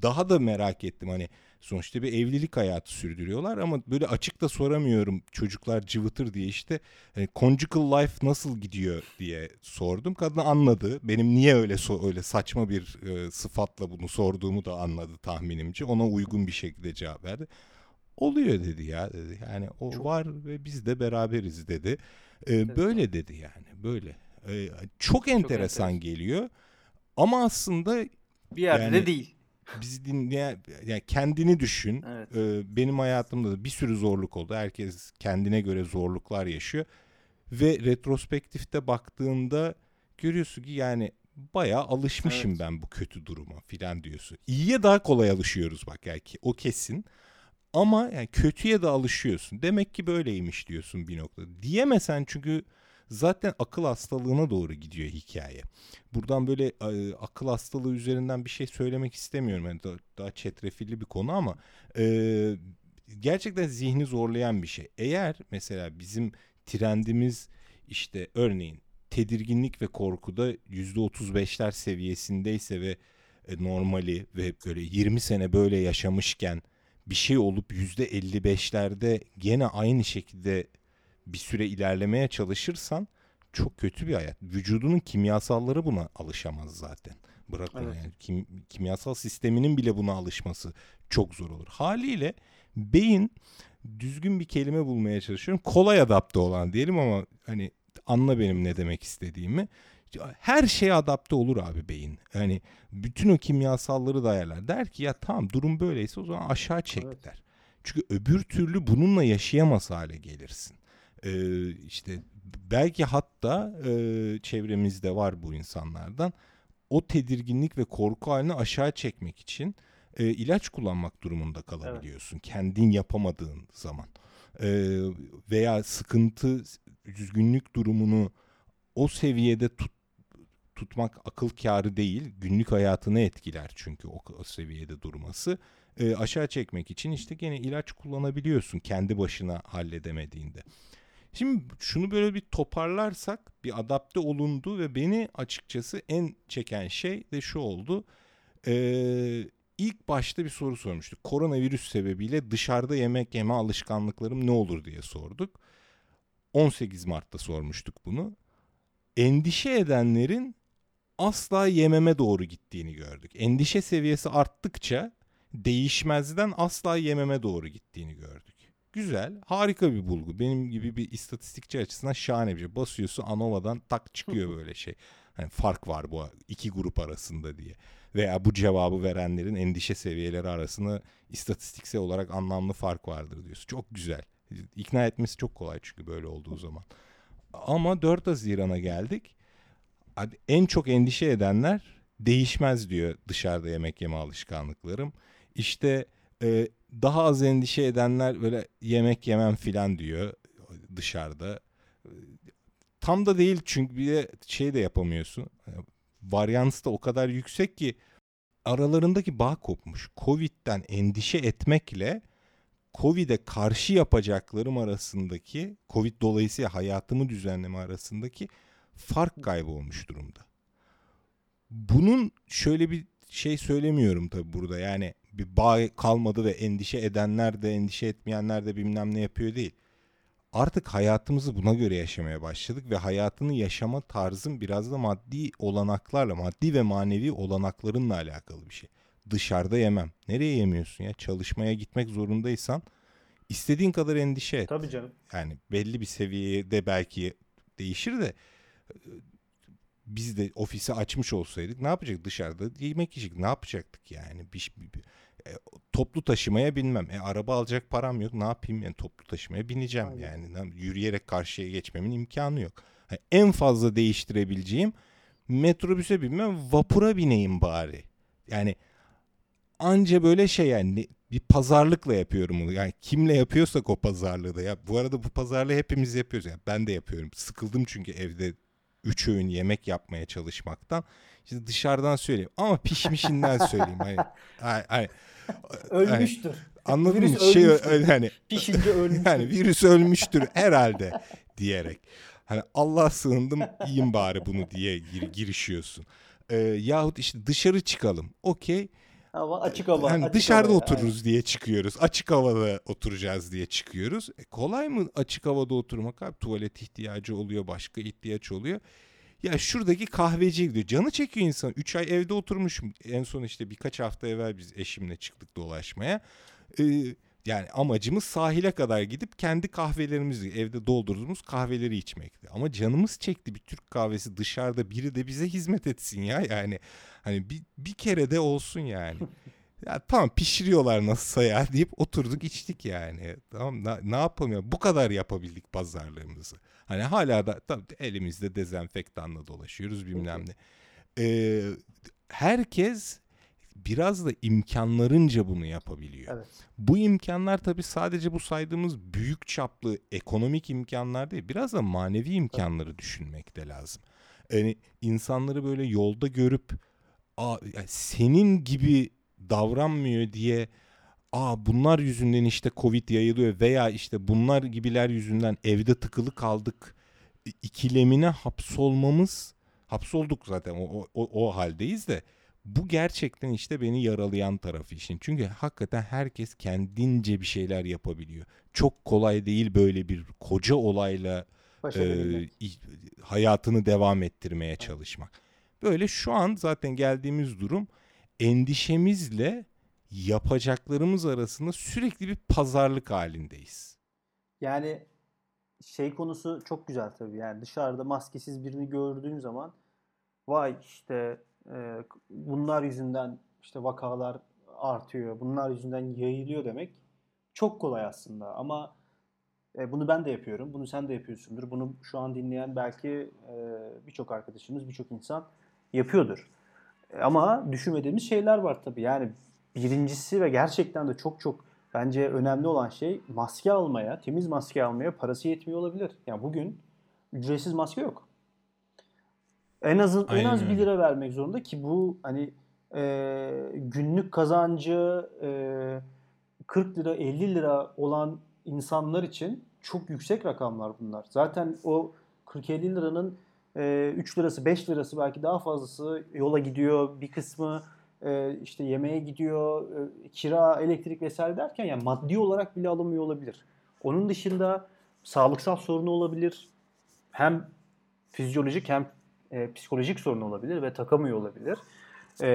B: daha da merak ettim. Hani sonuçta bir evlilik hayatı sürdürüyorlar ama böyle açık da soramıyorum çocuklar cıvıtır diye işte hani conjugal life nasıl gidiyor diye sordum. Kadın anladı. Benim niye öyle so- öyle saçma bir e, sıfatla bunu sorduğumu da anladı tahminimce. Ona uygun bir şekilde cevap verdi. Oluyor dedi ya dedi. Yani o
A: Çok-
B: var ve biz de beraberiz dedi. E, böyle dedi yani böyle. E, çok enteresan
A: enteresan.
B: geliyor. Ama aslında
A: Bir yerde
B: Yani-
A: de değil.
B: Bizi dinleyen yani kendini düşün.
A: Evet.
B: Ee, benim hayatımda da bir sürü zorluk oldu. Herkes kendine göre zorluklar yaşıyor. Ve retrospektifte baktığında görüyorsun ki yani bayağı alışmışım
A: Evet.
B: ben bu kötü duruma filan diyorsun. İyiye daha kolay alışıyoruz bak yani o kesin. Ama yani kötüye de alışıyorsun. Demek ki böyleymiş diyorsun bir noktada. Diyemesen çünkü zaten akıl hastalığına doğru gidiyor hikaye. Buradan böyle e, akıl hastalığı üzerinden bir şey söylemek istemiyorum. Yani daha, daha çetrefilli bir konu ama e, gerçekten zihni zorlayan bir şey. Eğer mesela bizim trendimiz işte örneğin tedirginlik ve korkuda %35'ler seviyesindeyse ve e, normali ve böyle 20 sene böyle yaşamışken bir şey olup %55'lerde gene aynı şekilde bir süre ilerlemeye çalışırsan çok kötü bir hayat. Vücudunun kimyasalları buna alışamaz zaten. Bırak onu
A: Evet.
B: yani kim, kimyasal sisteminin bile buna alışması çok zor olur. Haliyle beyin düzgün bir kelime bulmaya çalışıyorum. Kolay adapte olan diyelim ama hani anla benim ne demek istediğimi. Her şeye adapte olur abi beyin. Yani bütün o kimyasalları da ayarlar. Der ki ya tamam durum böyleyse o zaman aşağı çek
A: Evet.
B: der. Çünkü öbür türlü bununla yaşayamaz hale gelirsin. Ee, işte belki hatta e, çevremizde var bu insanlardan o tedirginlik ve korku halini aşağı çekmek için e, ilaç kullanmak durumunda kalabiliyorsun. Kendin yapamadığın zaman. Ee, veya sıkıntı, üzgünlük durumunu o seviyede tut, tutmak akıl kârı değil. Günlük hayatını etkiler çünkü o, o seviyede durması. Ee, aşağı çekmek için işte gene ilaç kullanabiliyorsun kendi başına halledemediğinde. Şimdi şunu böyle bir toparlarsak bir adapte olundu ve beni açıkçası en çeken şey de şu oldu. Ee, ilk başta bir soru sormuştuk. Koronavirüs sebebiyle dışarıda yemek yeme alışkanlıklarım ne olur diye sorduk. 18 Mart'ta sormuştuk bunu. Endişe edenlerin asla yememe doğru gittiğini gördük. Endişe seviyesi arttıkça değişmezden asla yememe doğru gittiğini gördük. Güzel, harika bir bulgu. Benim gibi bir istatistikçi açısından şahane bir şey. Basıyorsun Anova'dan tak çıkıyor böyle şey. Hani fark var bu iki grup arasında diye. Veya bu cevabı verenlerin endişe seviyeleri arasında istatistiksel olarak anlamlı fark vardır diyorsun. Çok güzel. İkna etmesi çok kolay çünkü böyle olduğu zaman. Ama 4 Haziran'a geldik. En çok endişe edenler değişmez diyor dışarıda yemek yeme alışkanlıklarım. İşte e, daha az endişe edenler böyle yemek yemem filan diyor dışarıda. Tam da değil çünkü bir de şey de yapamıyorsun. Varyans da o kadar yüksek ki aralarındaki bağ kopmuş. Covid'den endişe etmekle Covid'e karşı yapacaklarım arasındaki, Covid dolayısıyla hayatımı düzenleme arasındaki fark kaybolmuş durumda. Bunun şöyle bir şey söylemiyorum tabii burada. Yani bir bağ kalmadı ve endişe edenler de endişe etmeyenler de bilmem ne yapıyor değil. Artık hayatımızı buna göre yaşamaya başladık ve hayatını yaşama tarzım biraz da maddi olanaklarla, maddi ve manevi olanaklarınla alakalı bir şey. Dışarıda yemem. Nereye yemiyorsun ya? Çalışmaya gitmek zorundaysan istediğin kadar endişe et.
A: Tabii canım.
B: Yani belli bir seviyede belki değişir de biz de ofisi açmış olsaydık ne yapacaktık dışarıda yemek yiyecek ne yapacaktık yani bir, bir, e, toplu taşımaya binmem e, araba alacak param yok ne yapayım yani toplu taşımaya bineceğim Aynen. yani yürüyerek karşıya geçmemin imkanı yok yani en fazla değiştirebileceğim metrobüse binmem vapura bineyim bari yani anca böyle şey yani bir pazarlıkla yapıyorum bunu. Yani kimle yapıyorsak o pazarlığı da ya. Bu arada bu pazarlığı hepimiz yapıyoruz. Yani ben de yapıyorum. Sıkıldım çünkü evde üç öğün yemek yapmaya çalışmaktan. İşte dışarıdan söyleyeyim ama pişmişinden söyleyeyim. Hani, hani, hani
A: ölmüştür.
B: Anladın mı? Şey öyle hani
A: pişince ölmüştür.
B: Yani virüs ölmüştür herhalde diyerek. Hani Allah sığındım yiyeyim bari bunu diye gir, girişiyorsun. Ee, yahut işte dışarı çıkalım. Okey.
A: Ama açık hava.
B: Yani
A: açık
B: dışarıda
A: hava,
B: otururuz
A: aynen.
B: diye çıkıyoruz. Açık havada oturacağız diye çıkıyoruz. E, kolay mı açık havada oturmak abi? Tuvalet ihtiyacı oluyor, başka ihtiyaç oluyor. Ya şuradaki kahveci gidiyor. Canı çekiyor insan. 3 ay evde oturmuşum. En son işte birkaç hafta evvel biz eşimle çıktık dolaşmaya. Ee, yani amacımız sahile kadar gidip kendi kahvelerimizi evde doldurduğumuz kahveleri içmekti. Ama canımız çekti bir Türk kahvesi dışarıda biri de bize hizmet etsin ya yani. Hani bir, bir kere de olsun yani. ya tamam pişiriyorlar nasılsa ya deyip oturduk içtik yani. Tamam ne, ne yapalım ya bu kadar yapabildik pazarlığımızı. Hani hala da tabii elimizde dezenfektanla dolaşıyoruz bilmem ne. Ee, herkes biraz da imkanlarınca bunu yapabiliyor.
A: Evet.
B: Bu imkanlar tabii sadece bu saydığımız büyük çaplı ekonomik imkanlar değil. Biraz da manevi imkanları evet. düşünmek de lazım. Yani insanları böyle yolda görüp senin gibi davranmıyor diye aa bunlar yüzünden işte Covid yayılıyor veya işte bunlar gibiler yüzünden evde tıkılı kaldık ikilemine hapsolmamız hapsolduk zaten o, o, o haldeyiz de bu gerçekten işte beni yaralayan tarafı işin. Çünkü hakikaten herkes kendince bir şeyler yapabiliyor. Çok kolay değil böyle bir koca olayla e, hayatını devam ettirmeye çalışmak. Böyle şu an zaten geldiğimiz durum endişemizle yapacaklarımız arasında sürekli bir pazarlık halindeyiz.
A: Yani şey konusu çok güzel tabii. Yani dışarıda maskesiz birini gördüğün zaman vay işte e, bunlar yüzünden işte vakalar artıyor, bunlar yüzünden yayılıyor demek çok kolay aslında. Ama e, bunu ben de yapıyorum, bunu sen de yapıyorsundur. Bunu şu an dinleyen belki e, birçok arkadaşımız, birçok insan yapıyordur. Ama düşünmediğimiz şeyler var tabii. Yani birincisi ve gerçekten de çok çok bence önemli olan şey maske almaya, temiz maske almaya parası yetmiyor olabilir. Yani bugün ücretsiz maske yok. En az en az öyle. 1 lira vermek zorunda ki bu hani e, günlük kazancı e, 40 lira 50 lira olan insanlar için çok yüksek rakamlar bunlar. Zaten o 40-50 liranın e, 3 lirası 5 lirası belki daha fazlası yola gidiyor. Bir kısmı e, işte yemeğe gidiyor, e, kira, elektrik vesaire derken yani maddi olarak bile alınmıyor olabilir. Onun dışında sağlıksal sorunu olabilir. Hem fizyolojik hem e, psikolojik sorun olabilir ve takamıyor olabilir. E,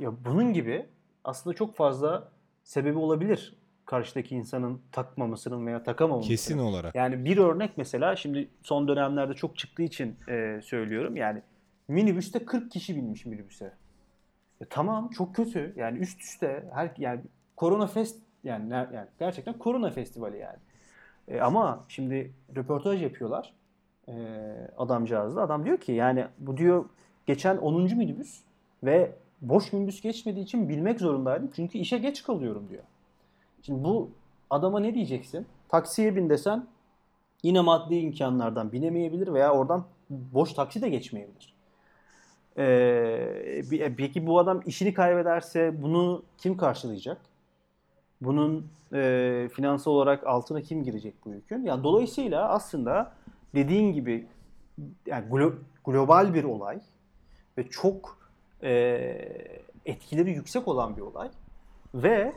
A: ya bunun gibi aslında çok fazla sebebi olabilir karşıdaki insanın takmamasının veya takamamasının.
B: Kesin olarak.
A: Yani bir örnek mesela şimdi son dönemlerde çok çıktığı için e, söylüyorum. Yani minibüste 40 kişi binmiş minibüse. E, tamam çok kötü. Yani üst üste her yani korona fest yani, yani gerçekten korona festivali yani. E, ama şimdi röportaj yapıyorlar e, adamcağızla. Adam diyor ki yani bu diyor geçen 10. minibüs ve boş minibüs geçmediği için bilmek zorundaydım. Çünkü işe geç kalıyorum diyor. Şimdi bu adama ne diyeceksin? Taksiye bin desen yine maddi imkanlardan binemeyebilir veya oradan boş taksi de geçmeyebilir. Ee, bi- peki bu adam işini kaybederse bunu kim karşılayacak? Bunun e, finansal olarak altına kim girecek bu yükün? Yani dolayısıyla aslında dediğin gibi yani glo- global bir olay ve çok e, etkileri yüksek olan bir olay ve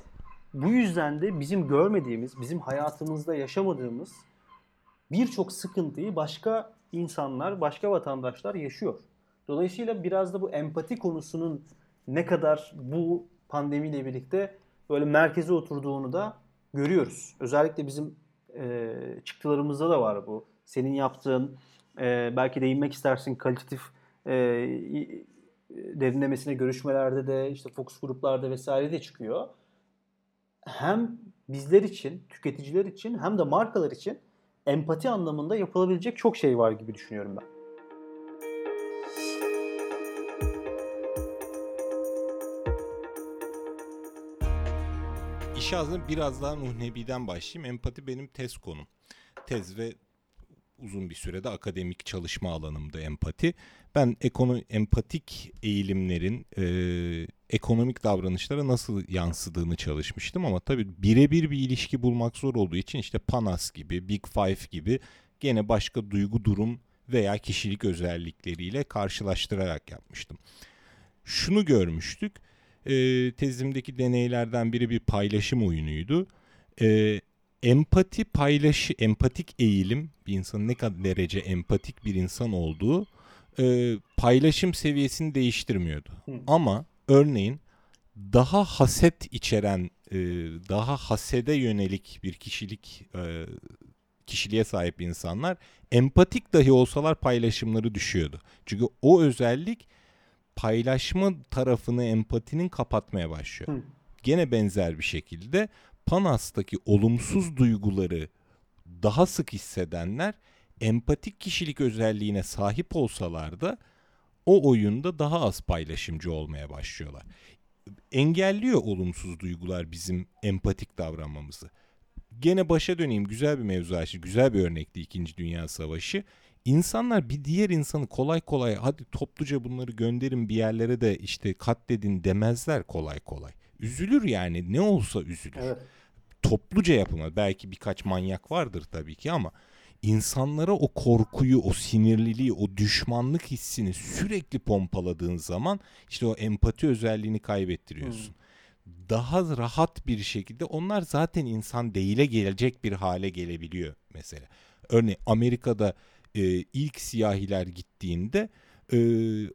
A: bu yüzden de bizim görmediğimiz, bizim hayatımızda yaşamadığımız birçok sıkıntıyı başka insanlar, başka vatandaşlar yaşıyor. Dolayısıyla biraz da bu empati konusunun ne kadar bu pandemiyle birlikte böyle merkeze oturduğunu da görüyoruz. Özellikle bizim e, çıktılarımızda da var bu. Senin yaptığın, e, belki değinmek istersin kalitatif e, derinlemesine görüşmelerde de işte fokus gruplarda vesaire de çıkıyor. Hem bizler için, tüketiciler için hem de markalar için empati anlamında yapılabilecek çok şey var gibi düşünüyorum ben.
B: İşe aslında biraz daha Nuh Nebi'den başlayayım. Empati benim tez konum. Tez ve uzun bir sürede akademik çalışma alanımda empati. Ben ekono empatik eğilimlerin e, ekonomik davranışlara nasıl yansıdığını çalışmıştım ama tabii birebir bir ilişki bulmak zor olduğu için işte Panas gibi, Big Five gibi gene başka duygu durum veya kişilik özellikleriyle karşılaştırarak yapmıştım. Şunu görmüştük. E, tezimdeki deneylerden biri bir paylaşım oyunuydu. E, empati paylaşı, empatik eğilim bir insanın ne kadar derece empatik bir insan olduğu e, paylaşım seviyesini değiştirmiyordu.
A: Hı.
B: Ama örneğin daha haset içeren, e, daha hasede yönelik bir kişilik e, kişiliğe sahip insanlar empatik dahi olsalar paylaşımları düşüyordu. Çünkü o özellik paylaşma tarafını empatinin kapatmaya başlıyor.
A: Hı.
B: Gene benzer bir şekilde Panas'taki olumsuz duyguları daha sık hissedenler empatik kişilik özelliğine sahip olsalar da o oyunda daha az paylaşımcı olmaya başlıyorlar. Engelliyor olumsuz duygular bizim empatik davranmamızı. Gene başa döneyim güzel bir mevzu açtı. Güzel bir örnekti 2. Dünya Savaşı. İnsanlar bir diğer insanı kolay kolay hadi topluca bunları gönderin bir yerlere de işte katledin demezler kolay kolay. Üzülür yani ne olsa üzülür
A: Evet.
B: topluca yapılmaz. Belki birkaç manyak vardır tabii ki ama insanlara o korkuyu, o sinirliliği, o düşmanlık hissini sürekli pompaladığın zaman işte o empati özelliğini kaybettiriyorsun. Daha rahat bir şekilde onlar zaten insan değile gelecek bir hale gelebiliyor mesela. Örneğin Amerika'da e, ilk siyahiler gittiğinde e,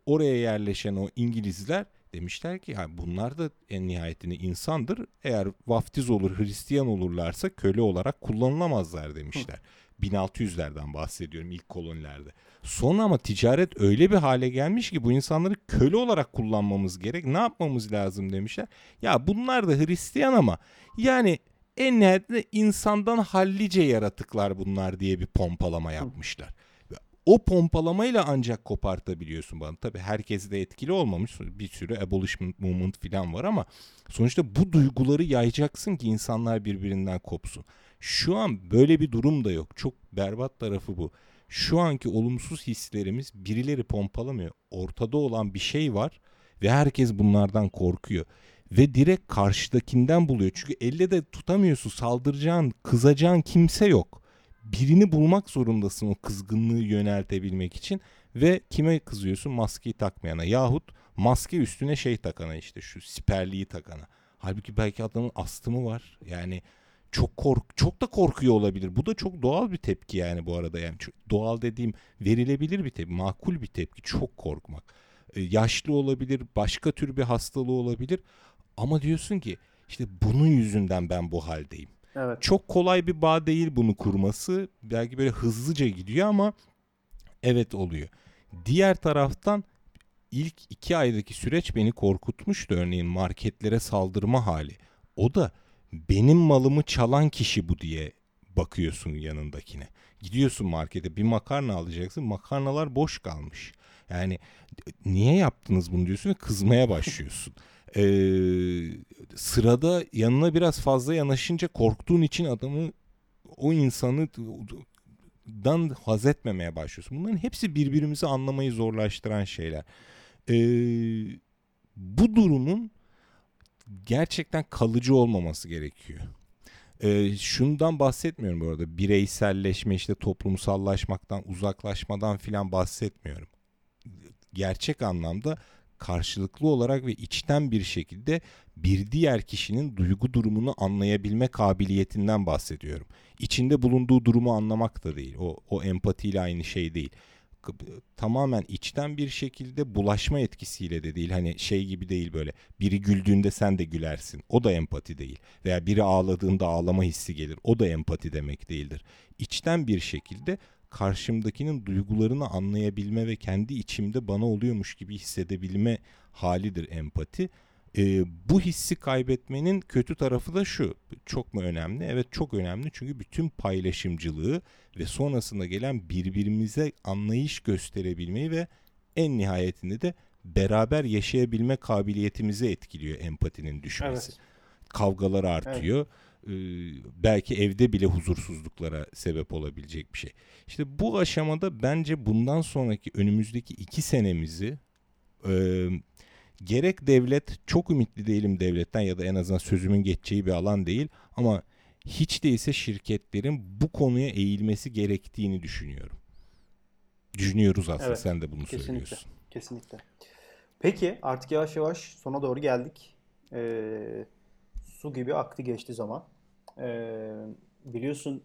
B: oraya yerleşen o İngilizler demişler ki yani bunlar da en nihayetinde insandır. Eğer vaftiz olur, Hristiyan olurlarsa köle olarak kullanılamazlar demişler. 1600'lerden bahsediyorum ilk kolonilerde. Sonra ama ticaret öyle bir hale gelmiş ki bu insanları köle olarak kullanmamız gerek. Ne yapmamız lazım demişler. Ya bunlar da Hristiyan ama yani en nihayetinde insandan hallice yaratıklar bunlar diye bir pompalama yapmışlar. O pompalamayla ancak kopartabiliyorsun bana. Tabii herkes de etkili olmamış. Bir sürü abolishment movement falan var ama sonuçta bu duyguları yayacaksın ki insanlar birbirinden kopsun. Şu an böyle bir durum da yok. Çok berbat tarafı bu. Şu anki olumsuz hislerimiz birileri pompalamıyor. Ortada olan bir şey var ve herkes bunlardan korkuyor. Ve direkt karşıdakinden buluyor. Çünkü elle de tutamıyorsun. Saldıracağın, kızacağın kimse yok. Birini bulmak zorundasın o kızgınlığı yöneltebilmek için. Ve kime kızıyorsun? Maskeyi takmayana. Yahut maske üstüne şey takana işte şu siperliği takana. Halbuki belki adamın astımı var. Yani çok kork çok da korkuyor olabilir. Bu da çok doğal bir tepki yani bu arada yani doğal dediğim verilebilir bir tepki, makul bir tepki. Çok korkmak. Ee, yaşlı olabilir, başka tür bir hastalığı olabilir ama diyorsun ki işte bunun yüzünden ben bu haldeyim.
A: Evet.
B: Çok kolay bir bağ değil bunu kurması. Belki böyle hızlıca gidiyor ama evet oluyor. Diğer taraftan ilk iki aydaki süreç beni korkutmuştu. Örneğin marketlere saldırma hali. O da benim malımı çalan kişi bu diye bakıyorsun yanındakine. Gidiyorsun markete bir makarna alacaksın. Makarnalar boş kalmış. Yani niye yaptınız bunu diyorsun ve kızmaya başlıyorsun. Ee, sırada yanına biraz fazla yanaşınca korktuğun için adamı o insanı dan haz etmemeye başlıyorsun. Bunların hepsi birbirimizi anlamayı zorlaştıran şeyler. Ee, bu durumun gerçekten kalıcı olmaması gerekiyor. Ee, şundan bahsetmiyorum bu arada. Bireyselleşme işte toplumsallaşmaktan, uzaklaşmadan filan bahsetmiyorum. Gerçek anlamda karşılıklı olarak ve içten bir şekilde bir diğer kişinin duygu durumunu anlayabilme kabiliyetinden bahsediyorum. İçinde bulunduğu durumu anlamak da değil. O, o empatiyle aynı şey değil. Tamamen içten bir şekilde bulaşma etkisiyle de değil. Hani şey gibi değil böyle. Biri güldüğünde sen de gülersin. O da empati değil. Veya biri ağladığında ağlama hissi gelir. O da empati demek değildir. İçten bir şekilde karşımdakinin duygularını anlayabilme ve kendi içimde bana oluyormuş gibi hissedebilme halidir empati. E, bu hissi kaybetmenin kötü tarafı da şu. Çok mu önemli? Evet çok önemli çünkü bütün paylaşımcılığı ve sonrasında gelen birbirimize anlayış gösterebilmeyi ve en nihayetinde de beraber yaşayabilme kabiliyetimizi etkiliyor empatinin düşmesi. Evet. Kavgalar artıyor. Evet belki evde bile huzursuzluklara sebep olabilecek bir şey. İşte bu aşamada bence bundan sonraki önümüzdeki iki senemizi e, gerek devlet çok ümitli değilim devletten ya da en azından sözümün geçeceği bir alan değil ama hiç değilse şirketlerin bu konuya eğilmesi gerektiğini düşünüyorum. Düşünüyoruz aslında evet, sen de bunu
A: kesinlikle,
B: söylüyorsun.
A: Kesinlikle. Peki artık yavaş yavaş sona doğru geldik. Ee, su gibi aktı geçti zaman. Ee, biliyorsun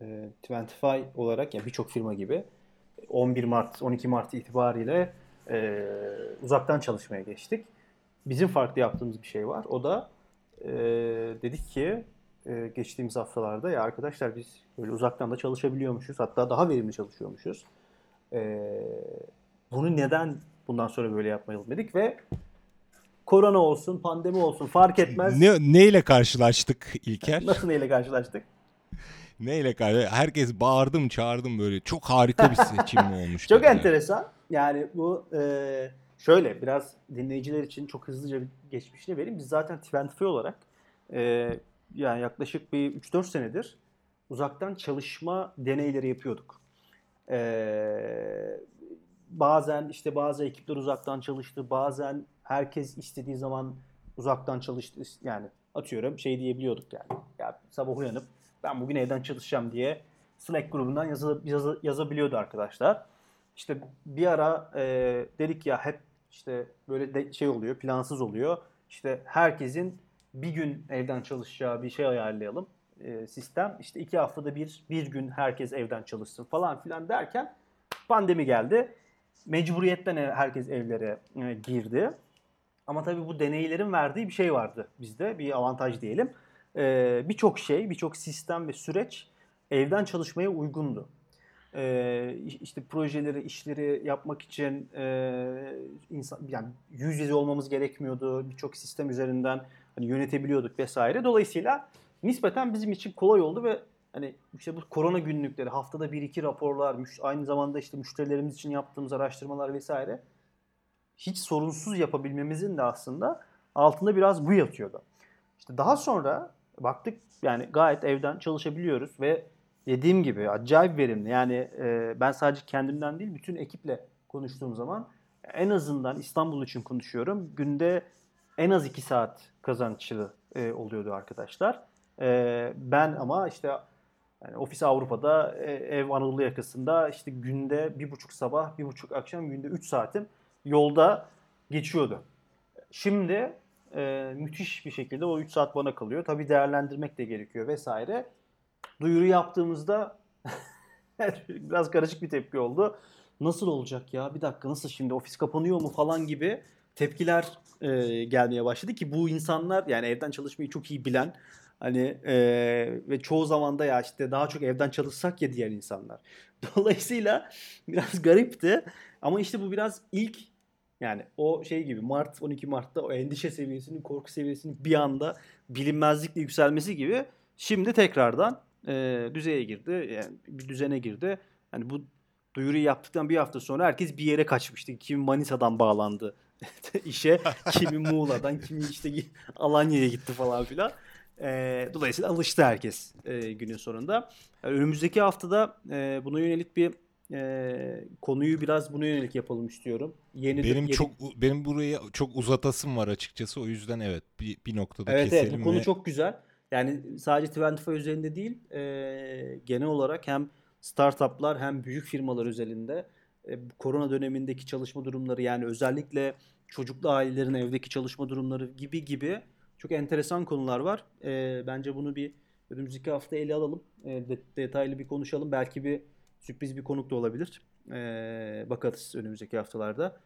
A: e, Twentify olarak yani birçok firma gibi 11 Mart 12 Mart itibariyle e, uzaktan çalışmaya geçtik. Bizim farklı yaptığımız bir şey var. O da e, dedik ki e, geçtiğimiz haftalarda ya arkadaşlar biz böyle uzaktan da çalışabiliyormuşuz. Hatta daha verimli çalışıyormuşuz. E, bunu neden bundan sonra böyle yapmayalım dedik ve korona olsun, pandemi olsun fark etmez.
B: Ne, neyle karşılaştık İlker?
A: Nasıl neyle karşılaştık?
B: neyle karşılaştık? Herkes bağırdım çağırdım böyle. Çok harika bir seçim olmuş.
A: çok yani. enteresan. Yani bu e, şöyle biraz dinleyiciler için çok hızlıca bir geçmişini vereyim. Biz zaten Twentify olarak e, yani yaklaşık bir 3-4 senedir uzaktan çalışma deneyleri yapıyorduk. E, bazen işte bazı ekipler uzaktan çalıştı, bazen herkes istediği zaman uzaktan çalıştı. Yani atıyorum şey diyebiliyorduk yani. Ya sabah uyanıp ben bugün evden çalışacağım diye Slack grubundan yazı, yazı, yazabiliyordu arkadaşlar. İşte bir ara e, dedik ya hep işte böyle de şey oluyor, plansız oluyor. İşte herkesin bir gün evden çalışacağı bir şey ayarlayalım e, sistem. İşte iki haftada bir, bir gün herkes evden çalışsın falan filan derken pandemi geldi. Mecburiyetten herkes evlere e, girdi. Ama tabii bu deneylerin verdiği bir şey vardı bizde. Bir avantaj diyelim. Ee, birçok şey, birçok sistem ve süreç evden çalışmaya uygundu. Ee, işte projeleri, işleri yapmak için e, insan yani yüz yüze olmamız gerekmiyordu. Birçok sistem üzerinden hani yönetebiliyorduk vesaire. Dolayısıyla nispeten bizim için kolay oldu ve hani işte bu korona günlükleri, haftada bir iki raporlar, aynı zamanda işte müşterilerimiz için yaptığımız araştırmalar vesaire hiç sorunsuz yapabilmemizin de aslında altında biraz bu yatıyordu. İşte daha sonra baktık yani gayet evden çalışabiliyoruz ve dediğim gibi acayip verimli. Yani e, ben sadece kendimden değil bütün ekiple konuştuğum zaman en azından İstanbul için konuşuyorum. Günde en az 2 saat kazançlı e, oluyordu arkadaşlar. E, ben ama işte yani ofis Avrupa'da, e, ev Anadolu yakasında işte günde bir buçuk sabah, bir buçuk akşam günde 3 saatim yolda geçiyordu. Şimdi e, müthiş bir şekilde o 3 saat bana kalıyor. Tabii değerlendirmek de gerekiyor vesaire. Duyuru yaptığımızda biraz karışık bir tepki oldu. Nasıl olacak ya bir dakika nasıl şimdi ofis kapanıyor mu falan gibi tepkiler e, gelmeye başladı ki bu insanlar yani evden çalışmayı çok iyi bilen hani e, ve çoğu zaman da ya işte daha çok evden çalışsak ya diğer insanlar. Dolayısıyla biraz garipti ama işte bu biraz ilk yani o şey gibi Mart 12 Mart'ta o endişe seviyesinin korku seviyesinin bir anda bilinmezlikle yükselmesi gibi şimdi tekrardan e, düzeye girdi yani bir düzene girdi. Yani bu duyuruyu yaptıktan bir hafta sonra herkes bir yere kaçmıştı. Kimi Manisa'dan bağlandı işe, kimi Muğla'dan, kimi işte Alanya'ya gitti falan filan. E, dolayısıyla alıştı herkes e, günün sonunda. Yani önümüzdeki haftada e, buna yönelik bir e, konuyu biraz buna yönelik yapalım istiyorum. Yeni
B: benim
A: yeni...
B: çok benim burayı çok uzatasım var açıkçası. O yüzden evet bir, bir noktada
A: evet,
B: keselim.
A: Evet bu konu
B: ve...
A: çok güzel. Yani sadece 25 üzerinde değil e, genel olarak hem startuplar hem büyük firmalar özelinde e, korona dönemindeki çalışma durumları yani özellikle çocuklu ailelerin evdeki çalışma durumları gibi gibi çok enteresan konular var. E, bence bunu bir önümüzdeki hafta ele alalım. E, de, detaylı bir konuşalım. Belki bir sürpriz bir konuk da olabilir. E, bakarız önümüzdeki haftalarda.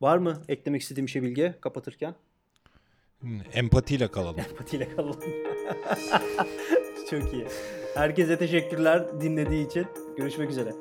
A: Var mı eklemek istediğim şey Bilge kapatırken?
B: Empatiyle kalalım.
A: Empatiyle kalalım. Çok iyi. Herkese teşekkürler dinlediği için. Görüşmek üzere.